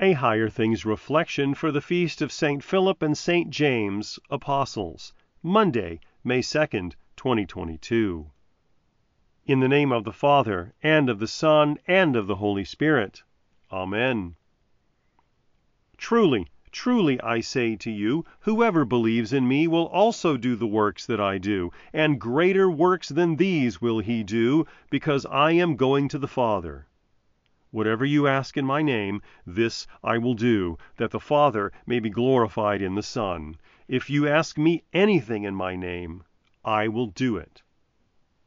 a higher things reflection for the feast of St. Philip and St. James, Apostles, Monday, May 2nd, 2022. In the name of the Father, and of the Son, and of the Holy Spirit. Amen. Truly, truly I say to you, whoever believes in me will also do the works that I do, and greater works than these will he do, because I am going to the Father. Whatever you ask in my name, this I will do, that the Father may be glorified in the Son. If you ask me anything in my name, I will do it.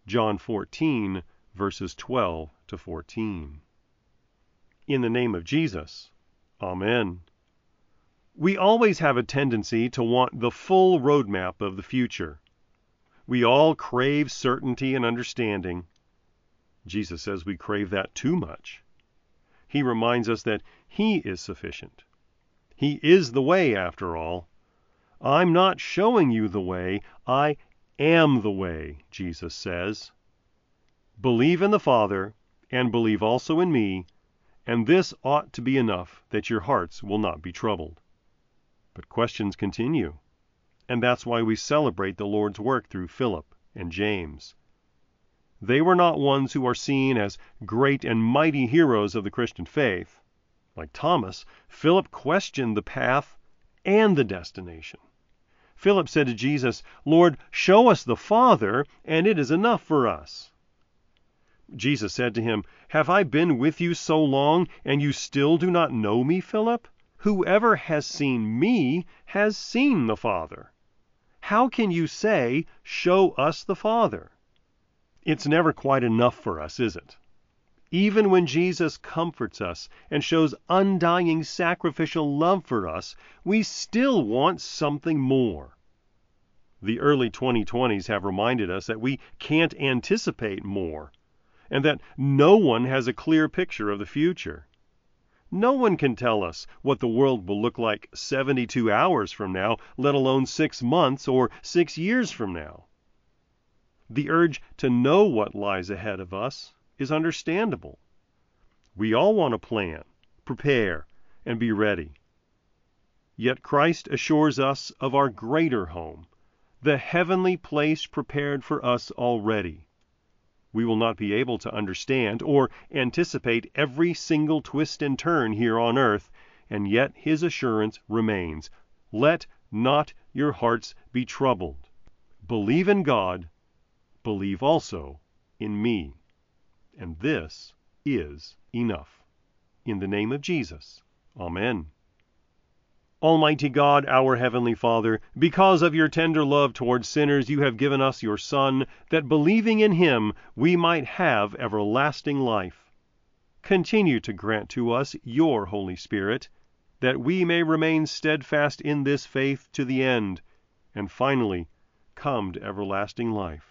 John 14, verses 12 to 14. In the name of Jesus. Amen. We always have a tendency to want the full roadmap of the future. We all crave certainty and understanding. Jesus says we crave that too much. He reminds us that He is sufficient. He is the way, after all. I'm not showing you the way, I am the way, Jesus says. Believe in the Father, and believe also in me, and this ought to be enough that your hearts will not be troubled. But questions continue, and that's why we celebrate the Lord's work through Philip and James. They were not ones who are seen as great and mighty heroes of the Christian faith. Like Thomas, Philip questioned the path and the destination. Philip said to Jesus, Lord, show us the Father, and it is enough for us. Jesus said to him, Have I been with you so long, and you still do not know me, Philip? Whoever has seen me has seen the Father. How can you say, Show us the Father? It's never quite enough for us, is it? Even when Jesus comforts us and shows undying sacrificial love for us, we still want something more. The early 2020s have reminded us that we can't anticipate more, and that no one has a clear picture of the future. No one can tell us what the world will look like 72 hours from now, let alone six months or six years from now. The urge to know what lies ahead of us is understandable. We all want to plan, prepare, and be ready. Yet Christ assures us of our greater home, the heavenly place prepared for us already. We will not be able to understand or anticipate every single twist and turn here on earth, and yet his assurance remains Let not your hearts be troubled. Believe in God, believe also in me. And this is enough. In the name of Jesus. Amen. Almighty God, our Heavenly Father, because of your tender love towards sinners, you have given us your Son, that believing in him we might have everlasting life. Continue to grant to us your Holy Spirit, that we may remain steadfast in this faith to the end, and finally come to everlasting life.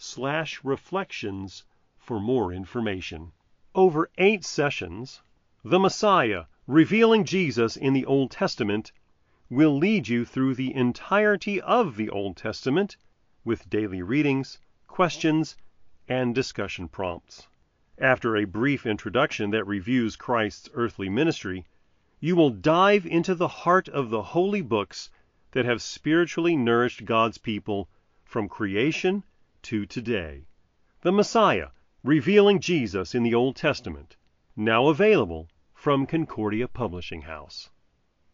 www.higherthings.org/reflections for more information. Over 8 sessions, The Messiah revealing Jesus in the Old Testament, will lead you through the entirety of the Old Testament with daily readings, questions, and discussion prompts. After a brief introduction that reviews Christ's earthly ministry, you will dive into the heart of the holy books that have spiritually nourished God's people from creation to today. The Messiah, revealing Jesus in the Old Testament, now available from Concordia Publishing House.